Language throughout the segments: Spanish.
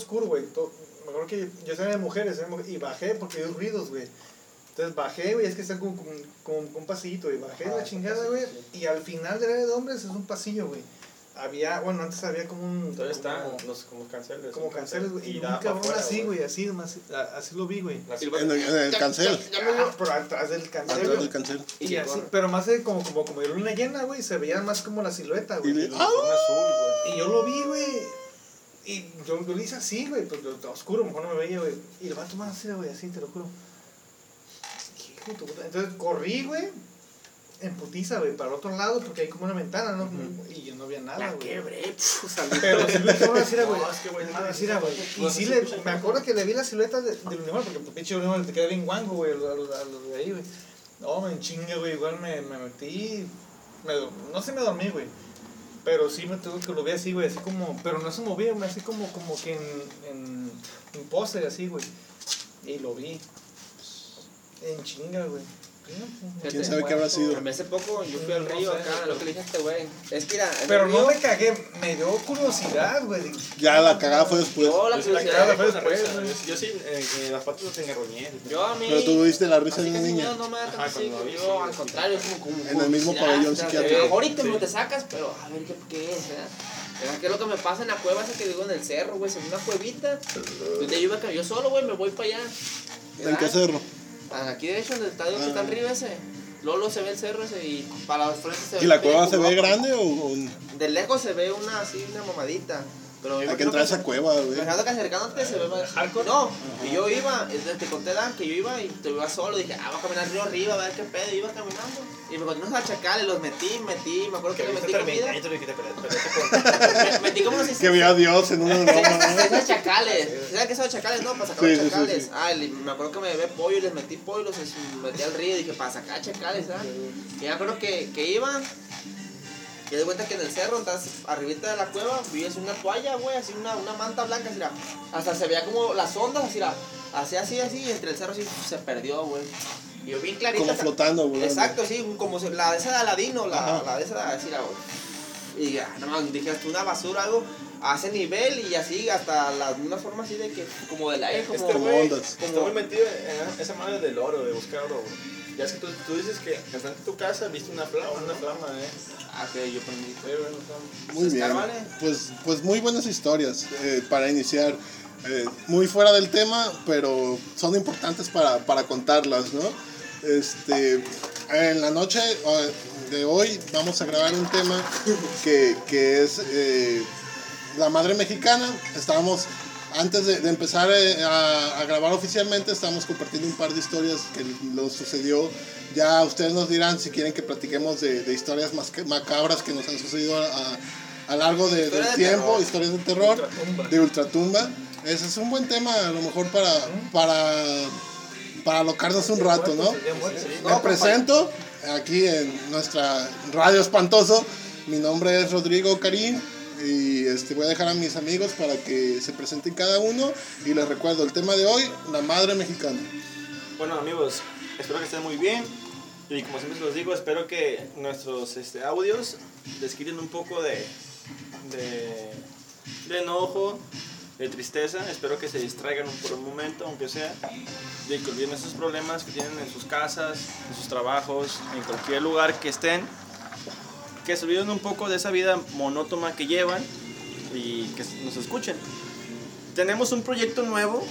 oscuro, güey. todo- Me acuerdo que yo estaba de mujeres mujer- y bajé porque hay ruidos, güey. Entonces bajé, güey, es que está como, como, como- un pasillito, y bajé Ajá, la chingada, güey. Y al final del área de hombres es un pasillo, güey. Había, bueno, antes había como un. Todavía están como, los como canceles. como canceles, güey. Y, un cabrón afuera, así, güey, así, nomás, a- así lo vi, güey. En el, en el cancel. Ah, por atrás del cancel, Atrás del cancel. Y así, pero más de como, como, como de luna llena, güey, se veía más como la silueta, Y güey. Y, ¡Ah! azul, güey. yo lo vi, güey. Y yo, yo le hice así, güey, pues lo- lo oscuro, mejor no me veía, güey. Y el vato más así, güey, así, te lo juro. Hijo puta. Entonces corrí, güey, en putiza, güey, para el otro lado, porque hay como una ventana, ¿no? Y yo no había nada, La güey. quebré, salí. Pero sí me quedó así, güey. No, es que, güey, Y sí, le, me acuerdo que le vi la silueta de- del uniforme, porque tu pinche uniforme te queda bien guango, güey, a los, a a de ahí, güey. No, me chinga, güey, igual me, me metí, me, no sé, me dormí, güey. Pero sí me tuve que lo vi así, güey, así como, pero no se movía, güey, así como, como que en, en, en pose, así, güey. Y lo vi. En chinga, güey. ¿Quién sabe qué habrá sido? A mí hace poco yo fui al No río sé, acá, lo que le dije a este güey. Es que mira, en el Pero no me cagué, me dio curiosidad, güey. Ya la cagada fue después. Yo la curiosidad. fue después. Yo sí, eh, eh, las patas las engarroñé. Yo a mí. Pero tú viste la risa de una niña. no me da yo al contrario, es como, como En el mismo pabellón psiquiátrico. Ahorita te sacas, pero a ver qué, qué es, ¿verdad? ¿Qué es lo que me pasa en la cueva esa que digo en el cerro, güey? En una cuevita. Donde yo iba a yo solo, güey, me voy para allá. ¿En qué cerro? Aquí derecho, en el estadio que está Ah. arriba ese. Lolo se ve el cerro ese y para los frentes se ve. ¿Y la el cueva se ve grande o, o De lejos se ve una así, una mamadita. Pero hay que entrar a esa cueva, güey? Fíjate que acercándote se ve más. No, y yo iba, te conté Dan, que yo iba y te iba solo. Dije, ah, voy a caminar río arriba, a ver qué pedo. Iba caminando. Y me encontré unos chacales, los metí, metí. Me acuerdo que le metí comida. Me- Metí como unos Que había a Dios en una broma, ¿no? Esos chacales. ¿Sabes qué son los chacales? No, para sacar Sí, los sí, sí, chacales. sí. Ah, me acuerdo que me llevé pollo y les metí pollo y los metí al río. Dije, para sacar chacales, ¿sabes? Y me acuerdo que, que iba. Y de cuenta que en el cerro, entonces, arribita de la cueva, vi así una toalla, güey, así una, una manta blanca, así, era, hasta se veía como las ondas, así, era, así, así, así, y entre el cerro así se perdió, güey. Y yo bien clarito. Como flotando, güey. Exacto, sí, como se- la de esa de Aladino, la, la de esa de así, la, y ya, no más, dije, hasta una basura, algo, a ese nivel y así, hasta la misma forma así de que, como del aire, como, Este Como güey ondas. está muy metido en esa madre del oro, de buscar oro, güey. Ya es que tú, tú dices que enfrente de tu casa viste una flama, una flama, eh. Ah, que yo prendí. Muy bien. Escárvale. Pues, pues muy buenas historias eh, para iniciar. Eh, muy fuera del tema, pero son importantes para, para contarlas, ¿no? Este, en la noche eh, de hoy vamos a grabar un tema que, que es eh, la madre mexicana. Estábamos, antes de, de empezar eh, a, a grabar oficialmente, estábamos compartiendo un par de historias que nos sucedió. Ya ustedes nos dirán si quieren que platiquemos de, de historias más macabras que nos han sucedido a, a- largo de- del de tiempo, terror. historias de terror, Ultratumba. de ultratumba. Ese es un buen tema a lo mejor para, para, para alocarnos un rato, ¿no? Me presento aquí en nuestra radio espantoso. Mi nombre es Rodrigo Karim y este, voy a dejar a mis amigos para que se presenten cada uno. Y les recuerdo el tema de hoy, la madre mexicana. Bueno amigos, espero que estén muy bien y como siempre los digo, espero que nuestros este, audios les quiten un poco de, de, enojo, de tristeza, espero que se distraigan por un momento, aunque sea, de que olviden esos problemas que tienen en sus casas, en sus trabajos, en cualquier lugar que estén, que se olviden un poco de esa vida monótona que llevan y que nos escuchen. Tenemos un proyecto nuevo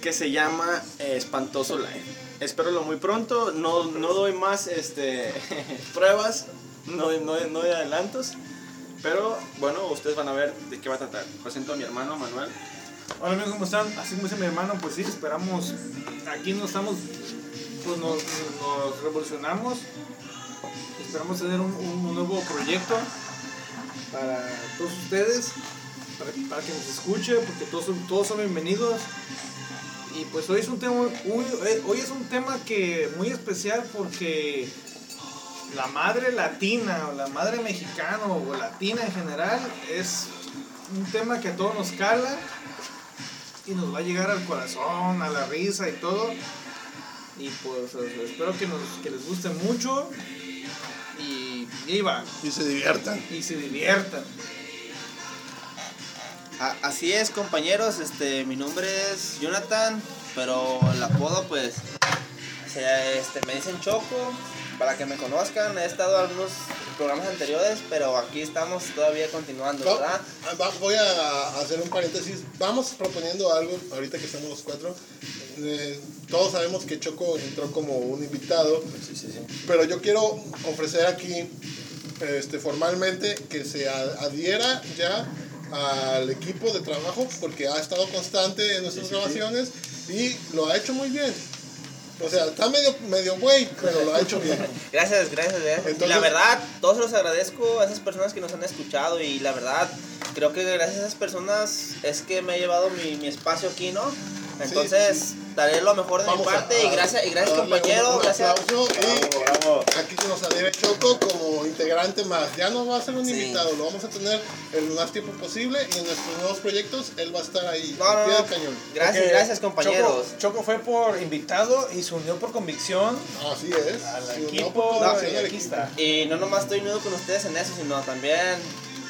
que se llama eh, Espantoso Live. Espéralo muy pronto. No, no doy más este, pruebas, no, no, no doy adelantos. Pero bueno, ustedes van a ver de qué va a tratar. Presento a mi hermano Manuel. Hola amigos, ¿cómo están? Así como mi hermano, pues sí, esperamos, aquí no estamos, pues nos, nos revolucionamos, esperamos tener un, un nuevo proyecto para todos ustedes, para, que nos escuche, porque todos todos son bienvenidos. Y pues hoy es un tema, eh, hoy es un tema que muy especial porque la madre latina o la madre mexicana o latina en general es un tema que a todos nos cala y nos va a llegar al corazón, a la risa y todo. Y pues espero que, nos, que les guste mucho y, y se diviertan. y se diviertan. Así es, compañeros. Este, mi nombre es Jonathan, pero el apodo, pues, se- este, me dicen Choco. Para que me conozcan, he estado en algunos programas anteriores, pero aquí estamos todavía continuando, Va- ¿verdad? va- voy a hacer un paréntesis. Vamos proponiendo algo, ahorita que estamos los cuatro. Eh, todos sabemos que Choco entró como un invitado, pero yo quiero ofrecer aquí este, formalmente que se adhiera ya al equipo de trabajo porque ha estado constante en nuestras grabaciones y lo ha hecho muy bien. O sea, está medio, medio güey, pero lo ha hecho bien. Gracias, gracias, gracias. y la verdad, todos los agradezco a esas personas que nos han escuchado y la verdad, creo que gracias a esas personas es que me he llevado mi, mi espacio aquí, ¿no? Entonces, daré lo mejor de Vamos mi parte a- y gracias, y gracias un- compañero, un gracias. aplauso y Bravo, bravo. Aquí se nos adhiere Choco como integrante más. Ya no va a ser un Sí. invitado, lo vamos a tener el más tiempo posible y en nuestros nuevos proyectos él va a estar ahí, No, no, no. cañón. Gracias, Porque gracias compañeros. Choco, Choco fue por invitado y se unió por convicción Así es. al no equipo por y condición del aquí equipo. está. Y no nomás estoy unido con ustedes en eso, sino también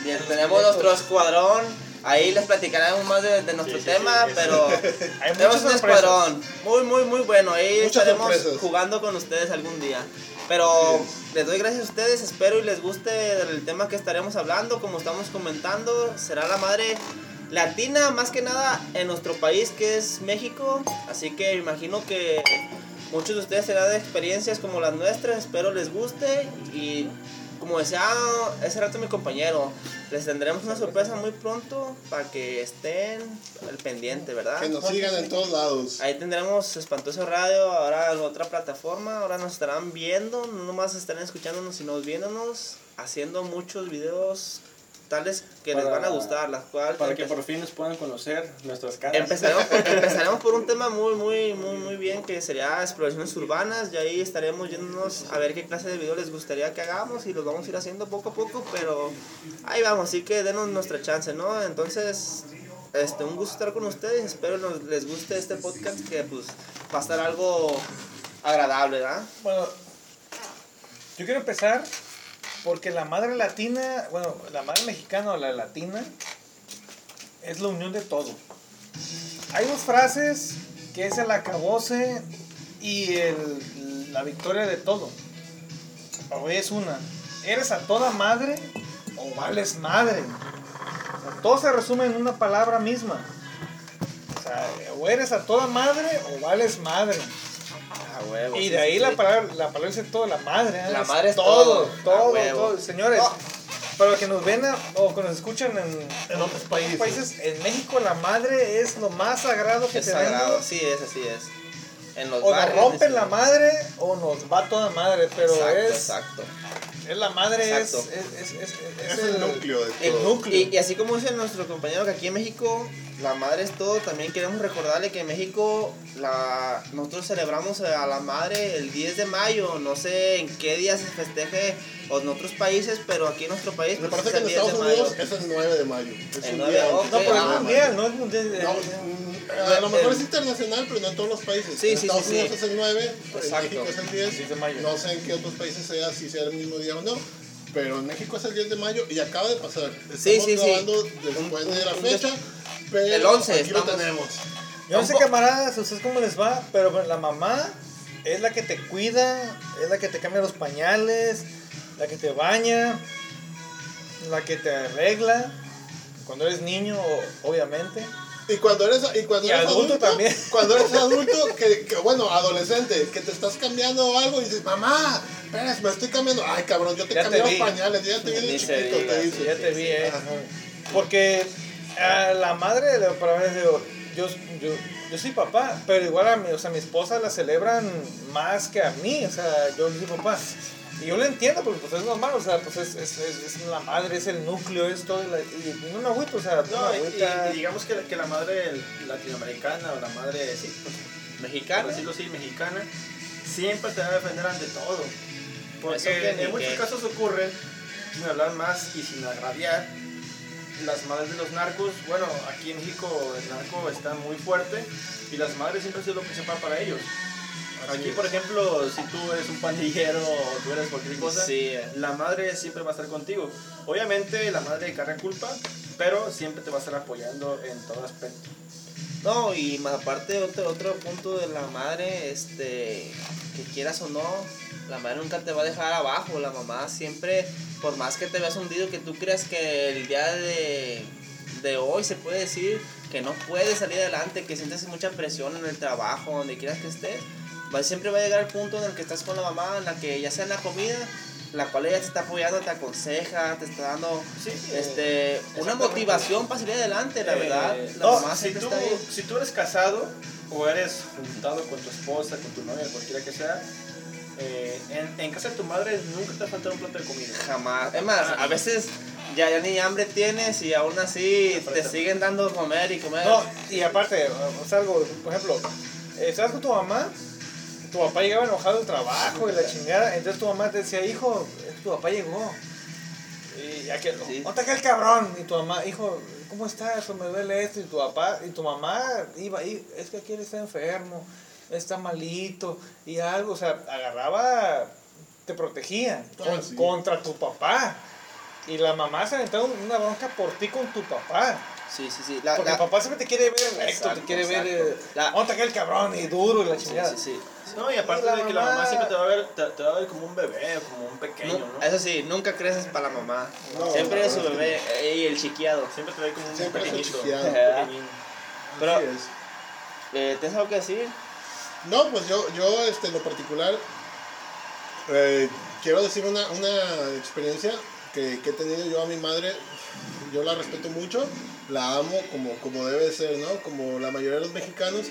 bien, tenemos nuestro escuadrón. Ahí les platicaremos más de, de nuestro Sí, sí, tema, sí, pero Hay tenemos un escuadrón muy, muy, muy bueno. Ahí Muchas estaremos sorpresas. jugando con ustedes algún día. Pero les doy gracias a ustedes, espero y les guste el tema que estaremos hablando. Como estamos comentando, será la madre latina, más que nada en nuestro país que es México. Así que imagino que muchos de ustedes tendrán experiencias como las nuestras, espero les guste. Y como decía ese rato mi compañero, les tendremos una sorpresa muy pronto para que estén al pendiente, ¿verdad? Que nos sigan en todos lados. Ahí tendremos Espantoso Radio, ahora en otra plataforma, ahora nos estarán viendo, no nomás estarán escuchándonos, sino viéndonos, haciendo muchos videos tales que les Para- van a gustar, las cuales Para que por fin nos puedan conocer nuestras caras. empezaremos, por, empezaremos por un tema muy, muy, muy, muy bien que sería exploraciones urbanas y ahí estaremos yéndonos a ver qué clase de video les gustaría que hagamos y los vamos a ir haciendo poco a poco, pero ahí vamos, así que denos nuestra chance, ¿no? Entonces, este, un gusto estar con ustedes, espero nos, les guste este podcast que pues va a estar algo agradable, ¿verdad? Bueno, yo quiero empezar porque la madre latina, bueno, la madre mexicana o la latina es la unión de todo. Hay dos frases que es el acabose y el, la victoria de todo. O es una, ¿eres a toda madre o vales madre? Todo se resume en una palabra misma. O sea, o eres a toda madre o vales madre. Huevo, Y sí, de ahí sí, la sí. palabra, la palabra dice todo, la madre. ¿eh? La madre es todo. todo. Todo. Señores, para los que nos ven a- o que nos escuchan en, En otros países. en México la madre es lo más sagrado que Es tenemos. sagrado, sí es, así es. En los O nos barrios, rompen la madre o nos va toda madre, pero exacto, es, Exacto. Es la madre es, Exacto. es, es, es- Es es el núcleo de El todo. núcleo. Y, y así como dice nuestro compañero que aquí en México la madre es todo, también queremos recordarle que en México la, nosotros celebramos a la madre el 10 de mayo, no sé en qué día se festeje o en otros países, pero aquí en nuestro país Me pues, parece es que el en 10 de Estados Unidos mayo. es el 9 de mayo. Es El un 9, día. No, pero Ah, es Ah, mundial, no es mundial. A lo mejor es internacional, pero no en todos los países. Sí, en sí, Estados sí, Unidos sí. es el 9, en Exacto. México es el 10. 10 de mayo. No sé en qué otros países sea, si sea el mismo día o no. Pero en México es el 10 de mayo y acaba de pasar. Estamos Sí, sí, sí. grabando después Un- de la fecha. Pero El 11 aquí lo tenemos. Yo no sé, camaradas, ustedes cómo les va, pero bueno, la mamá es la que te cuida, es la que te cambia los pañales, la que te baña, la que te arregla. Cuando eres niño, obviamente. Y cuando eres, y cuando Y eres adulto adulto, también. cuando eres adulto, que, que, bueno, adolescente, que te estás cambiando algo y dices, mamá, espera, me estoy cambiando. Ay, cabrón, yo te Ya cambié te los pañales, ya te vi de chiquito, diga, te dice. Ya te vi, eh. Ajá. Porque a la madre, le- para mí, digo, yo, yo, yo soy papá, pero igual a mi, o sea, mi esposa la celebran más que a mí, o sea, yo soy papá. Y yo lo entiendo porque pues es normal, o sea, pues es, es, es, es la madre, es el núcleo, es todo, y, la- y, y no me agüito, o sea, no y, agüita. y digamos que, que la madre latinoamericana o la madre, sí, pues, por Mexicano. decirlo así, mexicana, siempre te va a defender ante todo. Porque que en muchos casos ocurre, sin hablar más y sin agraviar, las madres de los narcos, bueno, aquí en México el narco está muy fuerte y las madres siempre han sido lo principal para ellos. Aquí, por ejemplo, si tú eres un pandillero o tú eres cualquier cosa, Sí. la madre siempre va a estar contigo. Obviamente la madre carga culpa, pero siempre te va a estar apoyando en todo aspecto. No, y más aparte otro, otro punto de la madre, este, que quieras o no, la madre nunca te va a dejar abajo, la mamá siempre, por más que te veas hundido, que tú creas que el día de, de hoy se puede decir que no puedes salir adelante, que sientes mucha presión en el trabajo, donde quieras que estés, va, siempre va a llegar el punto en el que estás con la mamá, en la que ya sea en la comida, la cual ella te está apoyando, te aconseja, te está dando Sí, este, una exactamente. motivación para salir adelante, la Eh, verdad. La no, mamá si tú, está ahí. si tú eres casado o eres juntado con tu esposa, con tu novia, cualquiera que sea, eh, en, en casa de tu madre nunca te va a faltar un plato de comida. Jamás. Es más, a veces ya, ya ni hambre tienes y aún así te siguen dando comer y comer. No, y aparte, o sea, algo, por ejemplo, eh, estás con tu mamá, tu papá llegaba enojado del trabajo y la chingada, entonces tu mamá te decía, hijo, tu papá llegó. Y ya que, Sí. ¿dónde está el cabrón? Y tu mamá, hijo, ¿cómo estás? Me duele esto. Y tu papá, y tu mamá iba, y, es que aquí él está enfermo, está malito, y algo, o sea, agarraba, te protegía Ah, sí. contra tu papá. Y la mamá se aventaba una bronca por ti con tu papá. Sí, sí, sí. La, Porque la- el papá siempre te quiere ver recto, Exacto, te quiere ver. exacto. Eh, La- ¿Dónde está el cabrón? Y duro y la chingada. sí, sí. No, y aparte Y de que la mamá- siempre te va a ver, te, te va a ver como un bebé o como un pequeño, ¿no? Eso sí, nunca creces para la mamá. No, Siempre es su bebé y el chiquiado. Siempre te ve como un Siempre pequeñito. Pero- Así es. Eh, ¿Tienes algo que decir? No, pues yo, yo este, en lo particular, eh, quiero decir una, una experiencia que, que he tenido yo a mi madre. Yo la respeto mucho, la amo como, como debe de ser, ¿no? Como la mayoría de los mexicanos.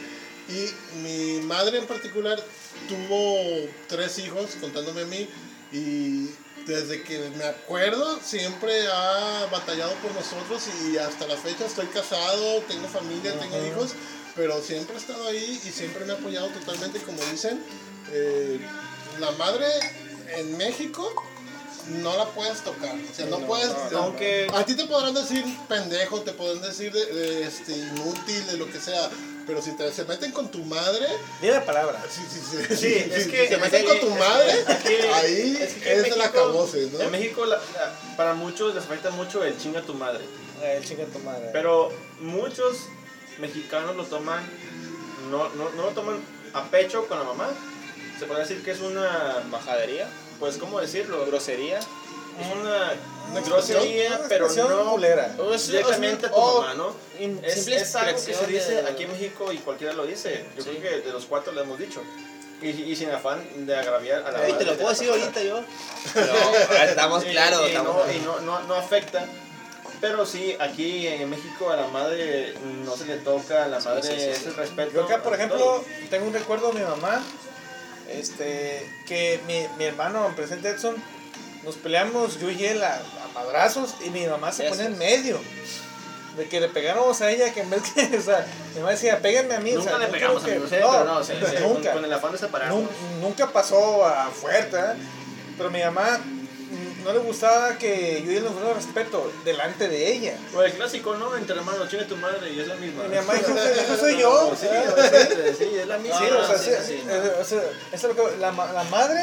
Y mi madre en particular tuvo tres hijos, contándome a mí, y desde que me acuerdo siempre ha batallado por nosotros y hasta la fecha estoy casado, tengo familia, tengo hijos, pero siempre ha estado ahí y siempre me ha apoyado totalmente, como dicen. Eh, la madre en México no la puedes tocar, o sea, no, No, puedes... no, aunque- A ti te podrán decir pendejo, te podrán decir de- de, este, inútil, de lo que sea, pero si te, se meten con tu madre... Di la palabra. Sí, sí, sí. Sí, es Si que se meten aquí- con tu madre, ahí es que es, el México- acabose, ¿no? En México, la- la- para muchos les afecta mucho el chinga tu madre. Eh, chinga tu madre. Pero muchos mexicanos lo toman, no, no, no lo toman a pecho con la mamá. Se puede decir que es una, ¿Bajadería? Pues, ¿cómo decirlo? ¿Grosería? Es una, Una grosería, pero no culera. O es- directamente a tu o- mamá, ¿no? Es, es algo que se dice de- aquí en México y cualquiera lo dice. Yo Sí. creo que de los cuatro lo hemos dicho. Y, y sin afán de agraviar a la Ey, te lo puedo decir ahorita yo. No, estamos Y- claros. y, estamos no, claros. y no, no, no afecta. Pero sí, aquí en México a la madre no se le toca, a la madre sí, sí, es sí. el respeto. Yo acá, por ejemplo, todo. tengo un recuerdo de mi mamá, este, que mi, mi hermano, presente Edson, nos peleamos yo y él a, a madrazos y mi mamá se pone en medio. De que le pegáramos a ella, que en vez que, o sea, mi mamá decía, péguenme a mí. o Nunca sea, le pegamos ¿eh? pero no, sí, con, nunca. con el afán de separarnos. Nun- nunca pasó a fuerte, ¿eh? pero mi mamá no le gustaba que yo nos fuera respeto delante de ella. O el clásico, ¿no? Entre hermanos, chinga tu madre y es la misma. Y mi mamá dijo, "Eso soy yo". Sí, es la misma. Sí, No, o sea, sí, sí, sí, o sea, eso es lo que la, ma- la madre,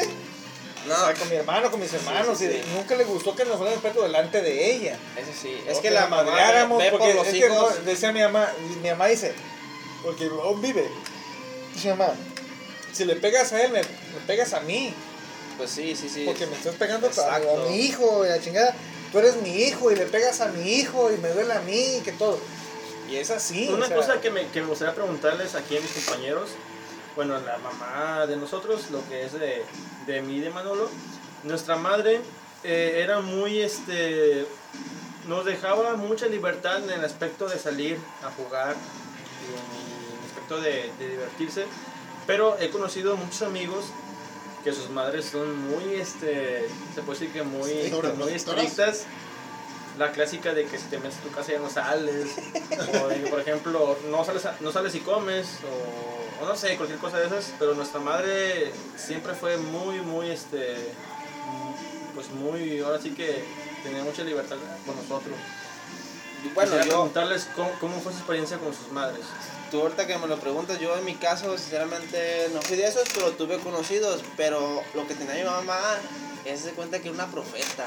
No, o sea, con mi hermano, con mis hermanos, sí, y sí. nunca le gustó que nos fuera respeto delante de ella. eso sí. Es que la madreáramos, por porque los es que no, hijos. decía mi mamá, mi mamá dice, porque aún vive, dice mi mamá, si le pegas a él, me, me pegas a mí, Pues sí, sí, sí. porque me estás pegando a, Exacto. a mi hijo, y la chingada, tú eres mi hijo, y le pegas a mi hijo, y me duele a mí, y que todo. Y es así. Una o sea, cosa que me, que me gustaría preguntarles aquí a mis compañeros, bueno, la mamá de nosotros, lo que es de, de mí de Manolo, nuestra madre eh, era muy, este, nos dejaba mucha libertad en el aspecto de salir a jugar y en el aspecto de, de divertirse, pero he conocido muchos amigos que sus madres son muy, este, se puede decir que muy, Estrictas. muy estrictas. La clásica de que si te metes a tu casa ya no sales. o de que, por ejemplo, no sales, a- no sales y comes. O, o no sé, cualquier cosa de esas. Pero nuestra madre siempre fue muy, muy, este. Pues muy. Ahora sí que tenía mucha libertad con nosotros. bueno, Quisiera yo, preguntarles cómo, cómo fue su experiencia con sus madres. Tú ahorita que me lo preguntas, yo en mi caso, sinceramente, no fui de esos, pero tuve conocidos. Pero lo que tenía mi mamá es de cuenta que era una profeta.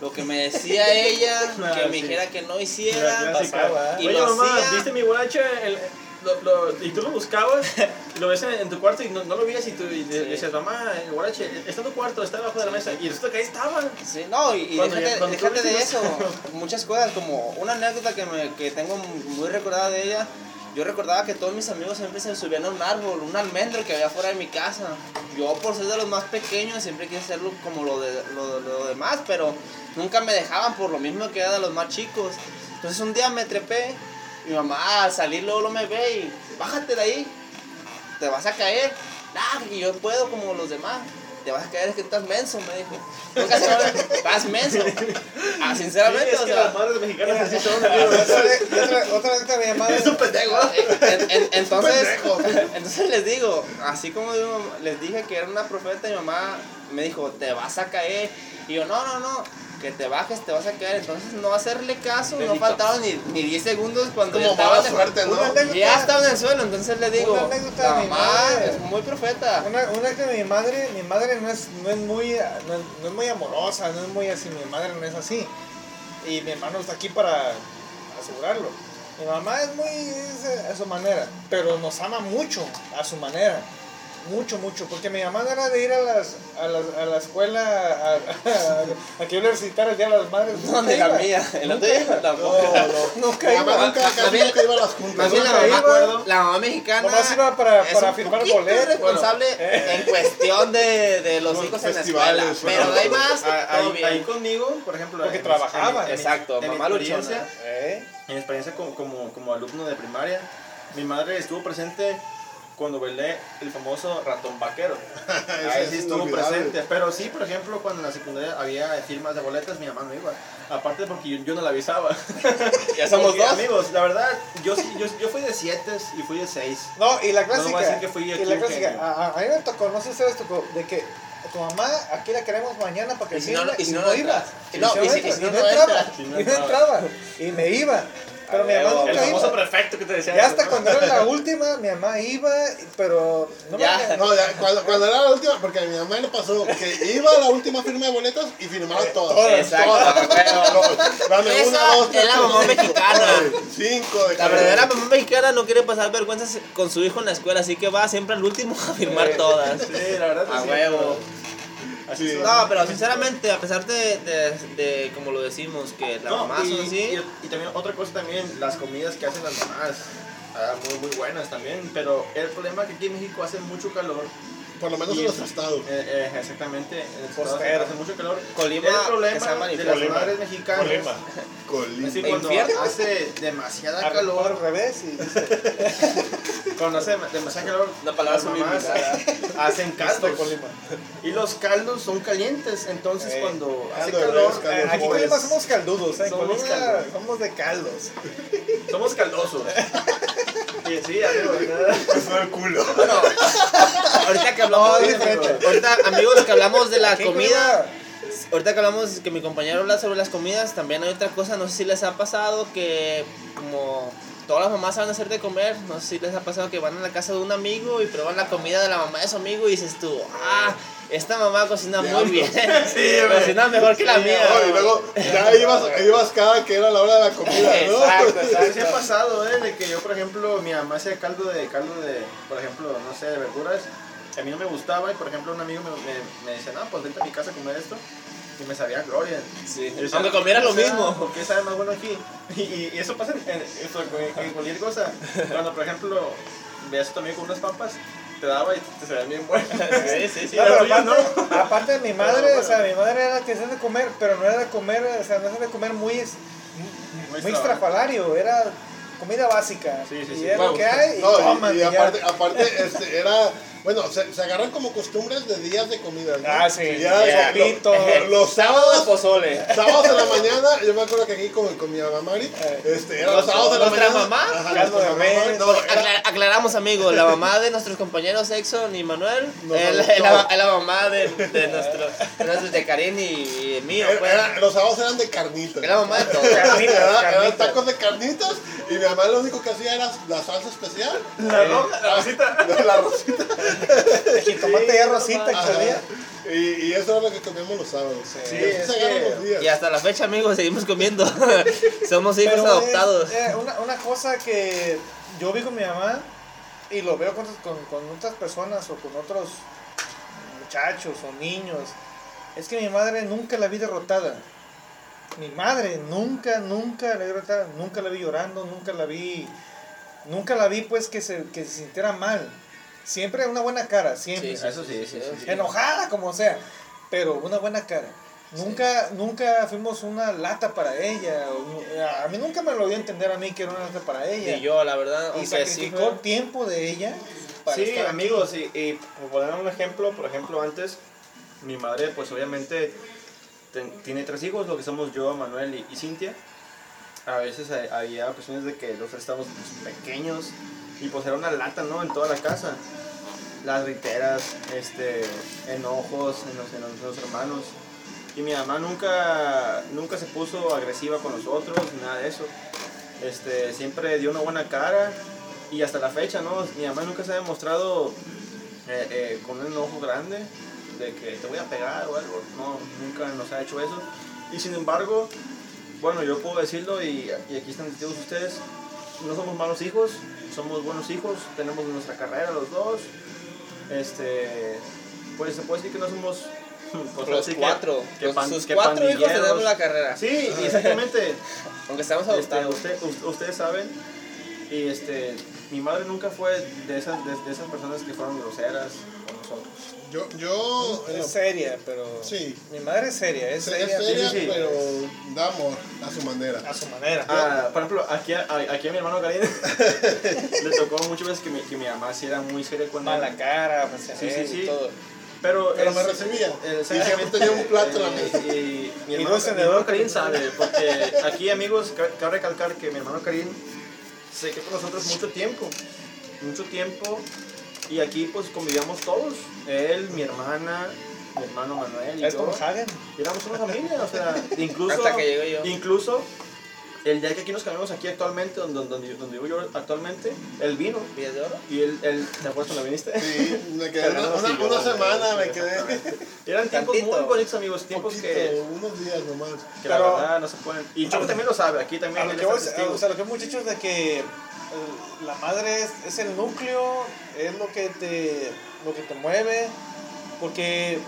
Lo que me decía ella, Ah, que me sí. dijera que no hiciera, pasaba. Y Oye, lo mamá, hacía. ¿viste mi guarache? El- lo- lo- y tú lo buscabas, lo ves en, en tu cuarto y no, no lo veías y tú y le decías, mamá, el guarache está en tu cuarto, está debajo de la mesa. Y resulta que ahí estaba. Sí, no, y, Cuando déjate, cuando déjate de eso. Muchas cosas, como una anécdota que, me, que tengo muy recordada de ella. Yo recordaba que todos mis amigos siempre se subían a un árbol, un almendro que había fuera de mi casa. Yo, por ser de los más pequeños, siempre quise hacerlo como lo, de, lo, demás, pero nunca me dejaban por lo mismo que era de los más chicos. Entonces un día me trepé, mi mamá al salir luego lo me ve y bájate de ahí, te vas a caer. Nah, que yo puedo como los demás. Te vas a caer, es que estás menso, me dijo. Nunca se va a estás menso. Ah, sinceramente, Sí, es o que sea. las madres mexicanas así son. Otra vez, otra, que mi mamá. Es un pendejo. En- en- entonces, entonces les digo, así como les dije que era una profeta, mi mamá me dijo, te vas a caer. Y yo, no, no, no, que te bajes, te vas a caer. Entonces no hacerle caso, no faltaron ni, ni 10 segundos cuando Como estaba mala suerte, ¿no? Una Ya estaba en el suelo, entonces le digo, Una de mi mamá madre. es muy profeta. Una, una que mi madre, mi madre no es, no es muy, no es, no es muy amorosa, no es muy así, mi madre no es así. Y mi hermano está aquí para asegurarlo. Mi mamá es muy es, a su manera, pero nos ama mucho a su manera. Mucho, mucho, porque mi mamá no era de ir a, las, a, las, a la escuela a, a, a que yo le recitara el Día de las Madres. No, Nunca la mía, en la Nunca tuya iba. tampoco. Nunca iba. mamá nunca, nunca iba a las juntas. Más bien la mamá, iba. la mamá mexicana Nomás iba para- es para firmar boletos. responsable Bueno. en cuestión de, de los hijos en la escuela. Pero de ahí más, Ah, todo Ahí, bien. ahí conmigo, por ejemplo. Porque trabajaba. Exacto, mamá luchona. ¿Eh? En mi experiencia como, como, como alumno de primaria, mi madre estuvo presente cuando bailé el famoso ratón vaquero. Ahí sí estuvo presente. Pero sí, por ejemplo, cuando en la secundaria había firmas de boletas, mi mamá no iba. Aparte porque yo, yo no la avisaba. Ya somos Porque, dos. Amigos, la verdad, yo, sí- yo, yo fui de 7 y fui de 6. No, y la No voy a clásica. decir que fui y la clásica. A, a- mí me tocó, no sé si ustedes tocó, de que tu mamá aquí la queremos mañana para que Y si no, y si no, no iba. entras. Y no, y si- y si entras, no, no entraba. Y no no entraba. entraba. Y me iba. Pero mi mamá huevo, nunca El famoso iba. prefecto que te decía. Ya hasta ¿no? cuando era la última, mi mamá iba, pero no me Ya. No, ya, cuando, cuando era la última, porque a mi mamá le pasó que iba a la última firma de boletas y firmaba todas. todas, Exacto, todas. huevo. Dame Esa una, dos, tres, es la mamá mexicana. Cinco de La verdadera mamá mexicana no quiere pasar vergüenzas con su hijo en la escuela, así que va siempre al último a firmar todas. Sí, la verdad. A sí. huevo. Así. No, pero sinceramente, a pesar de, de, de como lo decimos, que la No, mamá y, son así, y, y también otra cosa también, las comidas que hacen las mamás. ah, muy, muy buenas también. Pero el problema es que aquí en México hace mucho calor. Por lo menos en eso- nuestro estado. Eh, eh, exactamente. Costero. hace mucho calor. Colima, el problema de Colima. las Colima. madres mexicanas. Colima. Colima. ¿El cuando infierno? hace demasiada Al calor, revés y dice, cuando hace demasiada calor, La palabra las hacen caldos. Colima. Y los caldos son calientes, entonces Eh, cuando hace calor, de eh, Aquí en pollo. Colima somos caldudos, ¿eh? En Somos Colima caldudos. somos de caldos. somos caldosos. Sí, sí, amigo. Eso el culo. Bueno, ahorita que hablamos, No, diferente. ahorita amigos que hablamos de la comida, ahorita que hablamos que mi compañero habla sobre las comidas, también hay otra cosa, no sé si les ha pasado que como todas las mamás saben hacer de comer, no sé si les ha pasado que van a la casa de un amigo y prueban la comida de la mamá de su amigo y dices tú, ah, esta mamá cocina muy bien, Sí, cocina mejor que la mía. Y luego ya ibas, ibas cada que era la hora de la comida, ¿no? Exacto, exacto. sí ha pasado, ¿eh? De que yo, por ejemplo, mi mamá hacía caldo de, caldo de, por ejemplo, no sé, de verduras. que A mí no me gustaba y, por ejemplo, un amigo me, me, me decía, no, pues vente a mi casa a comer esto. Y me sabía gloria. Sí. Y decía, Aunque comiera lo "¿Por qué mismo. sabe- ¿Por qué sabe más bueno aquí? Y, y- y eso pasa en, en- en- en cualquier cosa. Cuando, por ejemplo, veas a tu amigo con unas papas, te daba y te sabían bien buenas. Sí, sí, sí. No, pero aparte, aparte de mi madre, o sea, mi madre era que hacía de comer, pero no era de comer, o sea, no era de comer muy, es- muy extra- extrafalario, era comida básica. Sí, sí, y sí. era lo Bueno, que hay y no, y- toman, y, y aparte, aparte este, era Bueno, se, se agarran como costumbres de días de comida. ¿no? Ah, sí, ya, ya, lo- pito. los sábados, pozole. sábados de la mañana, yo me acuerdo que aquí con, con mi mamá Mari, este, eran los ¿Nuestra- sábados de la mañana. mamá? Ajá, Caldo de res. No, aclaramos, amigo, la mamá de nuestros compañeros Exxon y Manuel es, la- la, la mamá de, de nuestro, de, nuestro- de Karim y, y mío. Era- Pues. era- los sábados eran de carnitas. Es la mamá de todos. Carnitas, Era- eran tacos de carnitas y mi mamá lo único que hacía era la salsa especial. La roja, la rosita. La rosita. El jitomate y rosita que Ajá. salía. Y, y eso era lo que comíamos los sábados. Sí, Y así es se agarran que- los días. Y hasta la fecha, amigos, seguimos comiendo. Somos hijos Pero es, adoptados. eh, una, una cosa que yo vi con mi mamá y lo veo con, con, con otras personas o con otros muchachos o niños, es que mi madre nunca la vi derrotada. Mi madre nunca, nunca la vi derrotada, nunca la vi llorando, nunca la vi, nunca la vi pues que se, que se sintiera mal. Siempre una buena cara, siempre. Sí, sí, Eso sí, sí, sí. enojada como sea, pero una buena cara. Nunca, nunca fuimos una lata para ella. A mí nunca me lo dio a entender a mí que era una lata para ella. Y yo, la verdad, y sacrificó fue- tiempo de ella para Sí, estar aquí. amigos, y, y por poner un ejemplo, por ejemplo, antes, mi madre, pues obviamente ten- tiene tres hijos, lo que somos yo, Manuel y, y Cintia. A veces hay- había ocasiones de que los tres estábamos pues, pequeños y pues era una lata, ¿no? En toda la casa. Las riteras, este, enojos en los, en los- hermanos. Y mi mamá nunca, nunca se puso agresiva con nosotros, nada de eso. Este, siempre dio una buena cara y hasta la fecha, ¿no? Mi mamá nunca se ha demostrado eh, eh, con un enojo grande de que te voy a pegar o algo. No, nunca nos ha hecho eso. Y sin embargo, bueno, yo puedo decirlo y, y aquí están testigos ustedes, no somos malos hijos, somos buenos hijos, tenemos nuestra carrera los dos. Este, pues se puede decir que no somos... pues, Los que- cuatro. que Los- pan- sus que cuatro hijos tenemos la carrera. Sí, exactamente. Aunque estamos Este, adoptados. usted- us- ustedes saben, y este, mi madre nunca fue de esas, de, de esas personas que fueron groseras con nosotros. Yo, yo, lo- Es seria, pero. Sí. Mi madre es seria, es es seria, seria, sí, sí. pero da amor a su manera. a su manera. Ah, por ejemplo, aquí a, aquí a mi hermano Karim le tocó muchas veces que mi, que mi mamá sí era muy seria con él. Mala cara, pues, Sí, sí, sí. y todo. Pero, Pero es- me recibía. eh, Y siempre tenía un plato en la mesa. Y, y mi Y hermano, mi hermano Karim sabe, porque aquí, amigos, ca- cabe recalcar que mi hermano Karim se quedó con nosotros mucho tiempo. Mucho tiempo. Y aquí, pues, convivíamos todos. Él, mi hermana, mi hermano Manuel y Es yo. como Hagen. Éramos una familia, o sea, incluso... Hasta que llegué yo. Incluso, el día que aquí nos cambiamos aquí actualmente, donde, donde, donde vivo yo actualmente, él vino. ¿Villas de oro? Y él, él ¿te acuerdas cuando viniste? Sí, me quedé una, una- una semana, me quedé Eran tiempos Tantito. muy bonitos, amigos, tiempos poquito, que, unos días nomás. que la Pero- verdad no se pueden. Y Choco también lo sabe, aquí también A lo él que o sea, lo que muchachos de que la madre es, es el núcleo, es lo que te lo que te mueve, porque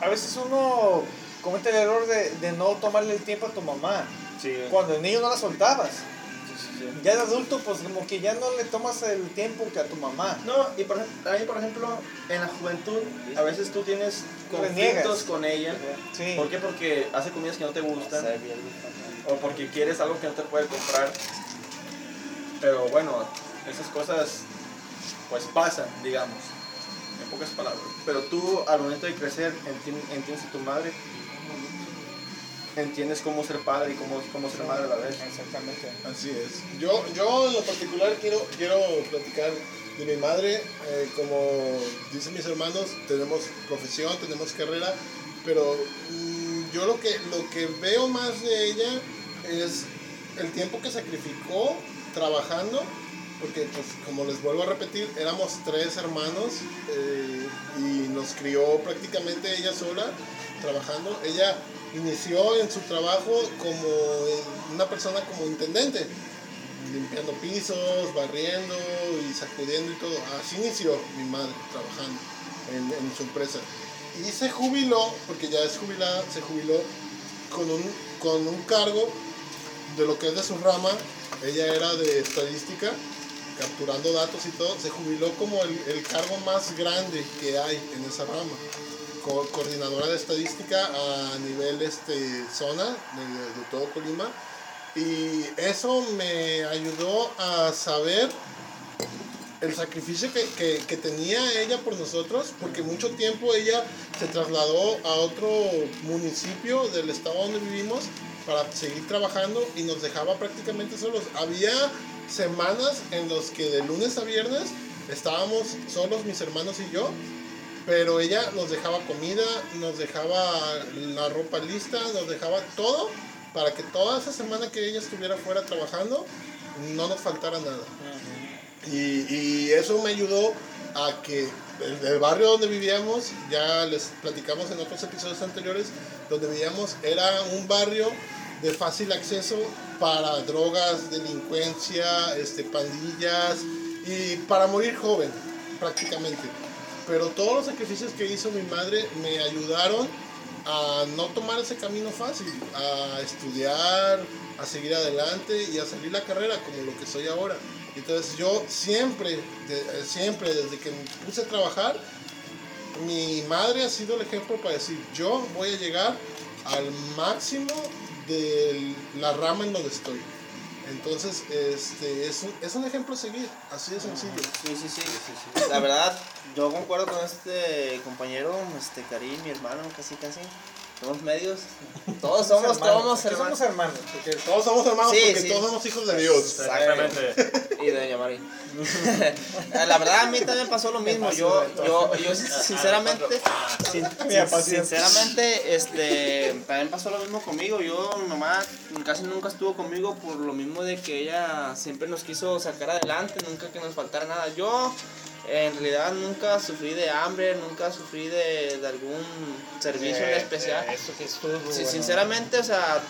a veces uno comete el error de, de no tomarle el tiempo a tu mamá. Sí, Cuando el niño no la soltabas. sí. Ya de adulto, pues como que ya no le tomas el tiempo que a tu mamá. No, y por, ej- también, por ejemplo, en la juventud, a veces tú tienes conflictos con ella. Sí. ¿Por qué? Porque hace comidas que no te gustan. o porque quieres algo que no te puede comprar. Pero bueno, esas cosas pues pasan, digamos, en pocas palabras. Pero tú al momento de crecer enti- entiendes a tu madre, entiendes cómo ser padre y cómo, cómo ser madre a la vez. Exactamente. Así es. Yo, yo en lo particular quiero, quiero platicar de mi madre. eh, como dicen mis hermanos, tenemos profesión, tenemos carrera, pero mm, yo lo que, lo que veo más de ella es el tiempo que sacrificó trabajando. Porque, pues, como les vuelvo a repetir, éramos tres hermanos eh, y nos crió prácticamente ella sola trabajando. Ella inició en su trabajo como una persona como intendente, limpiando pisos, barriendo y sacudiendo y todo. Así inició mi madre trabajando en, en su empresa. Y se jubiló, porque ya es jubilada, se jubiló con un, con un cargo de lo que es de su rama. Ella era de estadística, capturando datos y todo. Se jubiló como el, el cargo más grande que hay en esa rama co- coordinadora de estadística a nivel este, zona de, de todo Colima. Y eso me ayudó a saber el sacrificio que, que, que tenía ella por nosotros, porque mucho tiempo ella se trasladó a otro municipio del estado donde vivimos para seguir trabajando y nos dejaba prácticamente solos. Había semanas en los que de lunes a viernes estábamos solos mis hermanos y yo, pero ella nos dejaba comida, nos dejaba la ropa lista, nos dejaba todo para que toda esa semana que ella estuviera fuera trabajando no nos faltara nada. Y, y eso me ayudó a que el, el barrio donde vivíamos, ya les platicamos en otros episodios anteriores, donde vivíamos era un barrio de fácil acceso para drogas, delincuencia, este, pandillas y para morir joven prácticamente. Pero todos los sacrificios que hizo mi madre me ayudaron a no tomar ese camino fácil, a estudiar, a seguir adelante y a salir la carrera como lo que soy ahora. Entonces yo siempre, de- siempre desde que me puse a trabajar, mi madre ha sido el ejemplo para decir, yo voy a llegar al máximo de la rama en donde estoy. Entonces, este, es, un, es un ejemplo a seguir, así de sencillo. Sí, sí, sí. La verdad, yo concuerdo con este compañero, este Karim, mi hermano, casi, casi. Somos medios. Todos somos, hermanos. todos hermanos. somos hermanos. Porque Todos somos hermanos Sí, porque sí. todos somos hijos de Dios. Exactamente. Y de Doña Mari. La verdad, a mí también pasó lo mismo. Yo, yo, yo sinceramente, sin- sinceramente, este, también pasó lo mismo conmigo. Yo, mi mamá casi nunca estuvo conmigo por lo mismo de que ella siempre nos quiso sacar adelante, nunca que nos faltara nada. Yo, en realidad, nunca sufrí de hambre, nunca sufrí de, de algún servicio en especial. Eh, Eso sí estuvo Sí, bueno. sinceramente, o sea,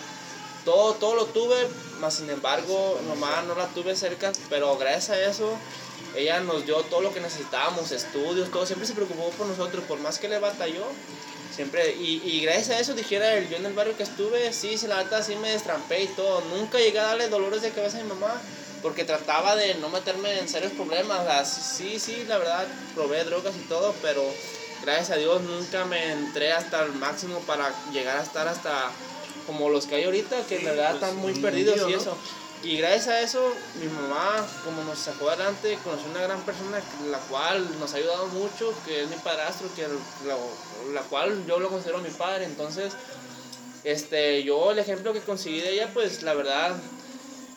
todo, todo lo tuve, más sin embargo, mamá no la tuve cerca, pero gracias a eso, ella nos dio todo lo que necesitábamos, estudios, todo, siempre se preocupó por nosotros, por más que le batalló, siempre, y, y gracias a eso, dijera él, yo en el barrio que estuve, sí, sí, la neta, sí me destrampé y todo, nunca llegué a darle dolores de cabeza a mi mamá, porque trataba de no meterme en serios problemas, o sea, sí, sí, la verdad, probé drogas y todo, pero gracias a Dios nunca me entré hasta el máximo para llegar a estar hasta como los que hay ahorita, que en verdad pues, están muy perdidos niño, y ¿no? eso. Y gracias a eso, mi mamá, como nos sacó adelante, conoció una gran persona, la cual nos ha ayudado mucho, que es mi padrastro, que la, la cual yo lo considero mi padre. Entonces, este, yo el ejemplo que conseguí de ella, pues la verdad,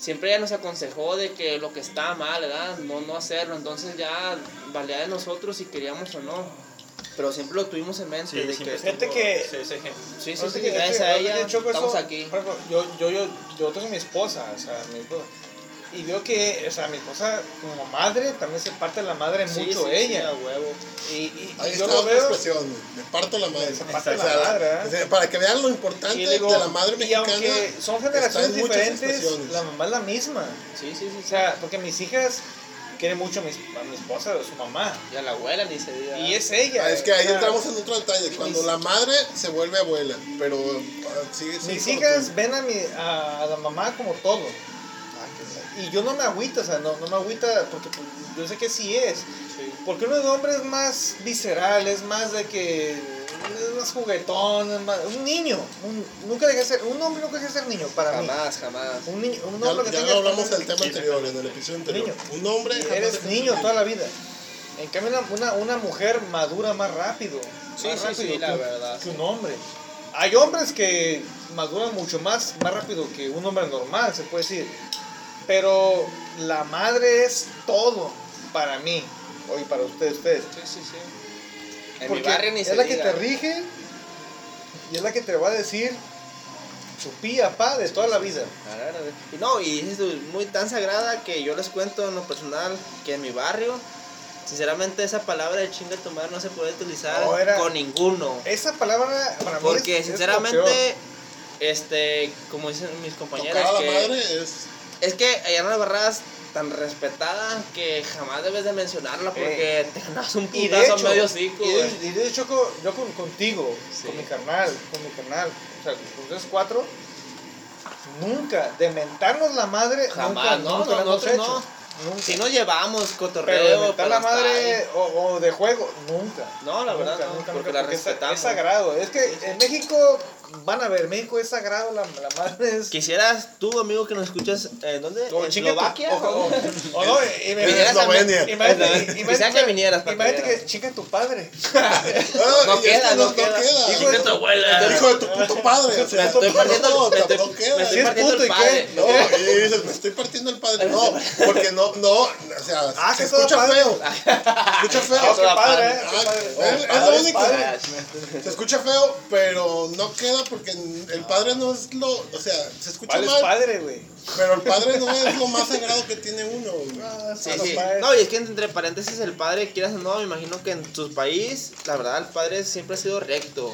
siempre ella nos aconsejó de que lo que está mal, ¿verdad? No, no hacerlo. Entonces ya valía de nosotros si queríamos o no. Pero siempre lo tuvimos en mente. Sí, de siempre que, sí, sí, sí, Ahorita sí, que- gracias que a ella estamos eso, aquí. ejemplo, yo, yo, yo, yo tengo mi esposa, o sea, mi esposa. Y veo que, o sea, mi esposa como madre también se parte la madre Sí, mucho sí, sí, ella. a huevo. y, y, y Ahí yo está lo otra veo. expresión, me parto la madre. Se parte O sea, la madre, ¿eh? Para que vean lo importante Y digo, de la madre y mexicana. aunque son generaciones diferentes, la mamá es la misma. Sí, sí, sí. O sea, porque mis hijas quieren mucho a mi, a mi esposa, a su mamá. Y a la abuela ni se diga. Y es ella. Ah, es que ahí entramos en otro detalle. Cuando mis- la madre se vuelve abuela, pero ah, sigue siendo Mis hijas tú. ven a, mi, a, a la mamá como todo. Y yo no me agüito, o sea, no, no me agüita porque pues, yo sé que sí es. Porque uno de hombre es más visceral, es más de que. es más juguetón, es más. Un niño. Un, nunca deja de ser. Un hombre nunca deja de ser niño para mí. Jamás, jamás. Un, niño, un Ya, hombre que ya tenga. lo hablamos del tema anterior, en el episodio anterior. Niño. Un hombre. jamás Eres niño toda la vida. En cambio, una, una, una mujer madura más rápido. Sí, más sí, rápido sí, que, la verdad, que sí. un hombre. Hay hombres que maduran mucho más, más rápido que un hombre normal, se puede decir. Pero la madre es todo para mí. O y para ustedes, ustedes. Sí, sí, sí. En Porque mi barrio ni es se la diga. que te rige y es la que te va a decir su pía, pa, de toda la vida. Y no, y es muy tan sagrada que yo les cuento en lo personal que en mi barrio, sinceramente esa palabra de chinga tu madre no se puede utilizar No, era- con ninguno. Esa palabra para mí Porque es- es sinceramente, este, como dicen mis la que madre es. Es que las barras tan respetada que jamás debes de mencionarla porque te ganas un de putazo hecho, medio cico. y de, y de hecho yo con, contigo, Sí. con mi carnal, con mi carnal, o sea, con ustedes cuatro, nunca, de mentarnos la madre, Jamás, nunca, no, nunca no, nosotros hecho. no. Nunca. Si nos llevamos de cotorreo, mentar pero la madre o, o de juego, nunca. No, la verdad Nunca, porque la es- respetamos. Es sagrado. Es que en México van a ver, México es sagrado, la, la madre es... Quisieras tú, amigo, que nos escuchas, ¿en dónde? O ¿En chinga tu- Eslovaquia? o- o- o no, y me- Vinieras a- Eslovenia. Imagínate, Quisiera que vinieras imagínate que chinga tu padre. Ah, No queda, que no queda. Hijo de tu abuela. Hijo de tu puto padre. O sea, Me estoy partiendo- no, me estoy- no me estoy partiendo puto, el ¿y padre. No, y dices, me estoy partiendo el padre. No, porque no, no, o sea, Ah, se escucha feo. Se escucha feo. Ah, eh, qué Ah, padre. es- es lo único. Se escucha feo, pero no queda porque el padre no es lo, o sea, se escucha ¿Cuál es mal, padre, güey? pero el padre no es lo más sagrado que tiene uno. güey. Sí, a los sí. padres. No, y es que entre paréntesis el padre, quieras o no, me imagino que en su país, la verdad, el padre siempre ha sido recto.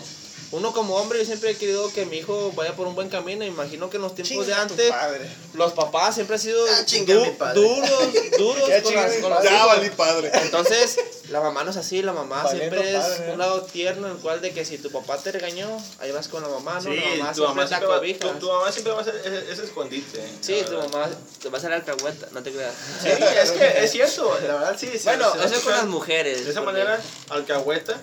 Uno como hombre, yo siempre he querido que mi hijo vaya por un buen camino. Imagino que en los tiempos de Chinga tu antes, los papás siempre han sido Ah, du- duros, duros Ya con las, con. Ya valí padre. Entonces, la mamá no es así, la mamá Valiendo siempre es padre, ¿eh? un lado tierno, en el cual de que si tu papá te regañó, ahí vas con la mamá, ¿no? Sí, la mamá tu mamá, siempre va, tu, tu mamá siempre va a ser ese, ese escondite. Sí, tu mamá te va a hacer alcahueta, no te creas. Sí, es que es cierto, la verdad sí. sí, Bueno, eso es con las mujeres. De esa porque- manera, alcahueta,